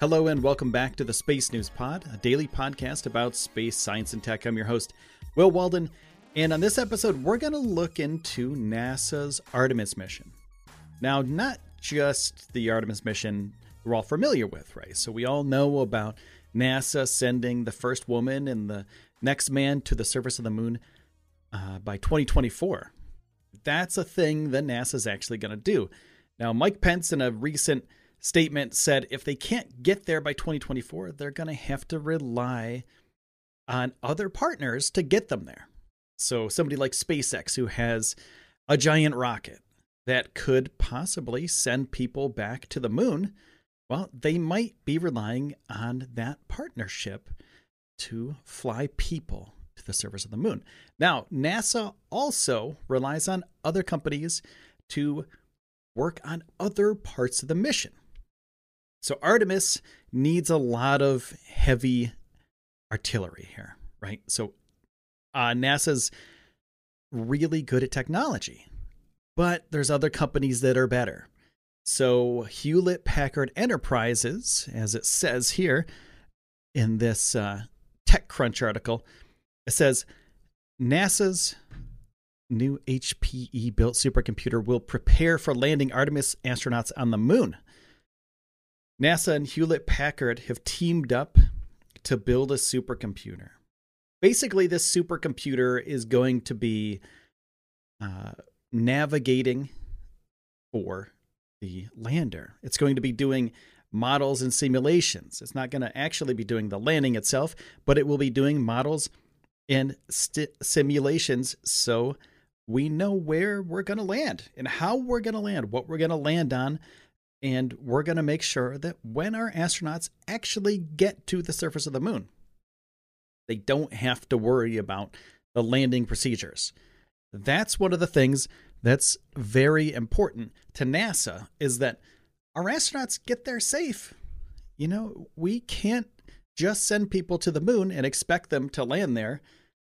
Hello and welcome back to the Space News Pod, a daily podcast about space, science, and tech. I'm your host, Will Walden, and on this episode, we're going to look into NASA's Artemis mission. Now, not just the Artemis mission we're all familiar with, right? So we all know about NASA sending the first woman and the next man to the surface of the moon uh, by 2024. That's a thing that NASA's actually going to do. Now, Mike Pence, in a recent statement said if they can't get there by 2024, they're going to have to rely on other partners to get them there. So, somebody like SpaceX, who has a giant rocket that could possibly send people back to the moon, well, they might be relying on that partnership to fly people to the surface of the moon. Now, NASA also relies on other companies to work on other parts of the mission. So Artemis needs a lot of heavy artillery here, right? So uh, NASA's really good at technology, but there's other companies that are better. So Hewlett Packard Enterprises, as it says here in this uh, TechCrunch article, it says NASA's new HPE built supercomputer will prepare for landing Artemis astronauts on the moon. NASA and Hewlett Packard have teamed up to build a supercomputer. Basically, this supercomputer is going to be uh, navigating for the lander. It's going to be doing models and simulations. It's not going to actually be doing the landing itself, but it will be doing models and st- simulations so we know where we're going to land and how we're going to land, what we're going to land on, and we're going to make sure that when our astronauts actually get to the surface of the moon, they don't have to worry about the landing procedures. That's one of the things that's very important to NASA is that our astronauts get there safe. You know, we can't just send people to the moon and expect them to land there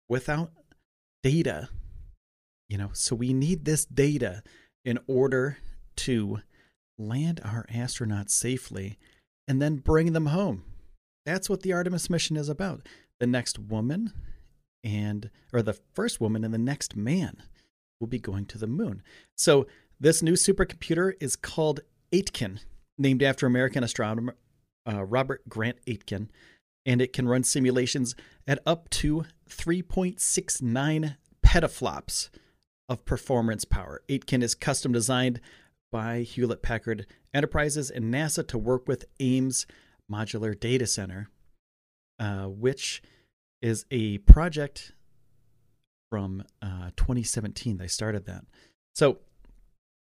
without data. You know, so we need this data in order to land our astronauts safely, and then bring them home. That's what the Artemis mission is about. The next woman and or the first woman and the next man will be going to the moon. So this new supercomputer is called Aitken, named after American astronomer uh, Robert Grant Aitken, and it can run simulations at up to 3.69 petaflops of performance power. Aitken is custom designed by Hewlett Packard Enterprises and NASA to work with Ames Modular Data Center, uh, which is a project from uh, 2017. They started that. So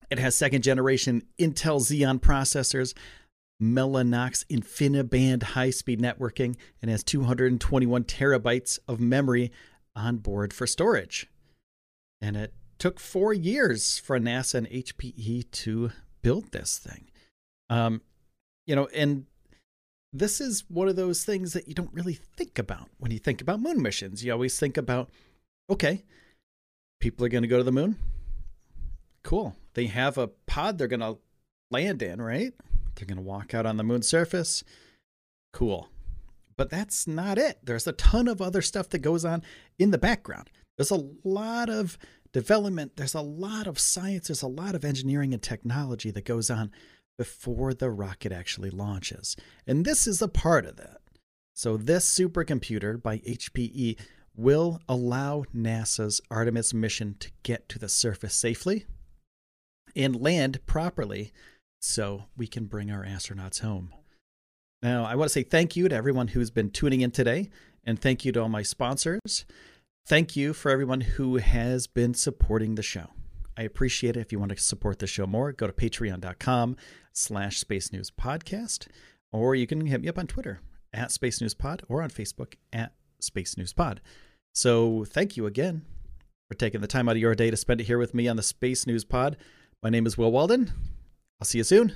it has second generation Intel Xeon processors, Mellanox InfiniBand high speed networking, and has 221 terabytes of memory on board for storage. And it took four years for NASA and HPE to build this thing. Um, you know, and this is one of those things that you don't really think about when you think about moon missions. You always think about, okay, people are going to go to the moon. Cool. They have a pod they're going to land in, right? They're going to walk out on the moon surface. Cool. But that's not it. There's a ton of other stuff that goes on in the background. There's a lot of development, there's a lot of science, there's a lot of engineering and technology that goes on before the rocket actually launches. And this is a part of that. So, this supercomputer by HPE will allow NASA's Artemis mission to get to the surface safely and land properly so we can bring our astronauts home. Now, I want to say thank you to everyone who's been tuning in today, and thank you to all my sponsors. Thank you for everyone who has been supporting the show. I appreciate it. If you want to support the show more, go to patreon.com slash space news podcast, or you can hit me up on Twitter at Space News Pod or on Facebook at Space News Pod. So thank you again for taking the time out of your day to spend it here with me on the Space News Pod. My name is Will Walden. I'll see you soon.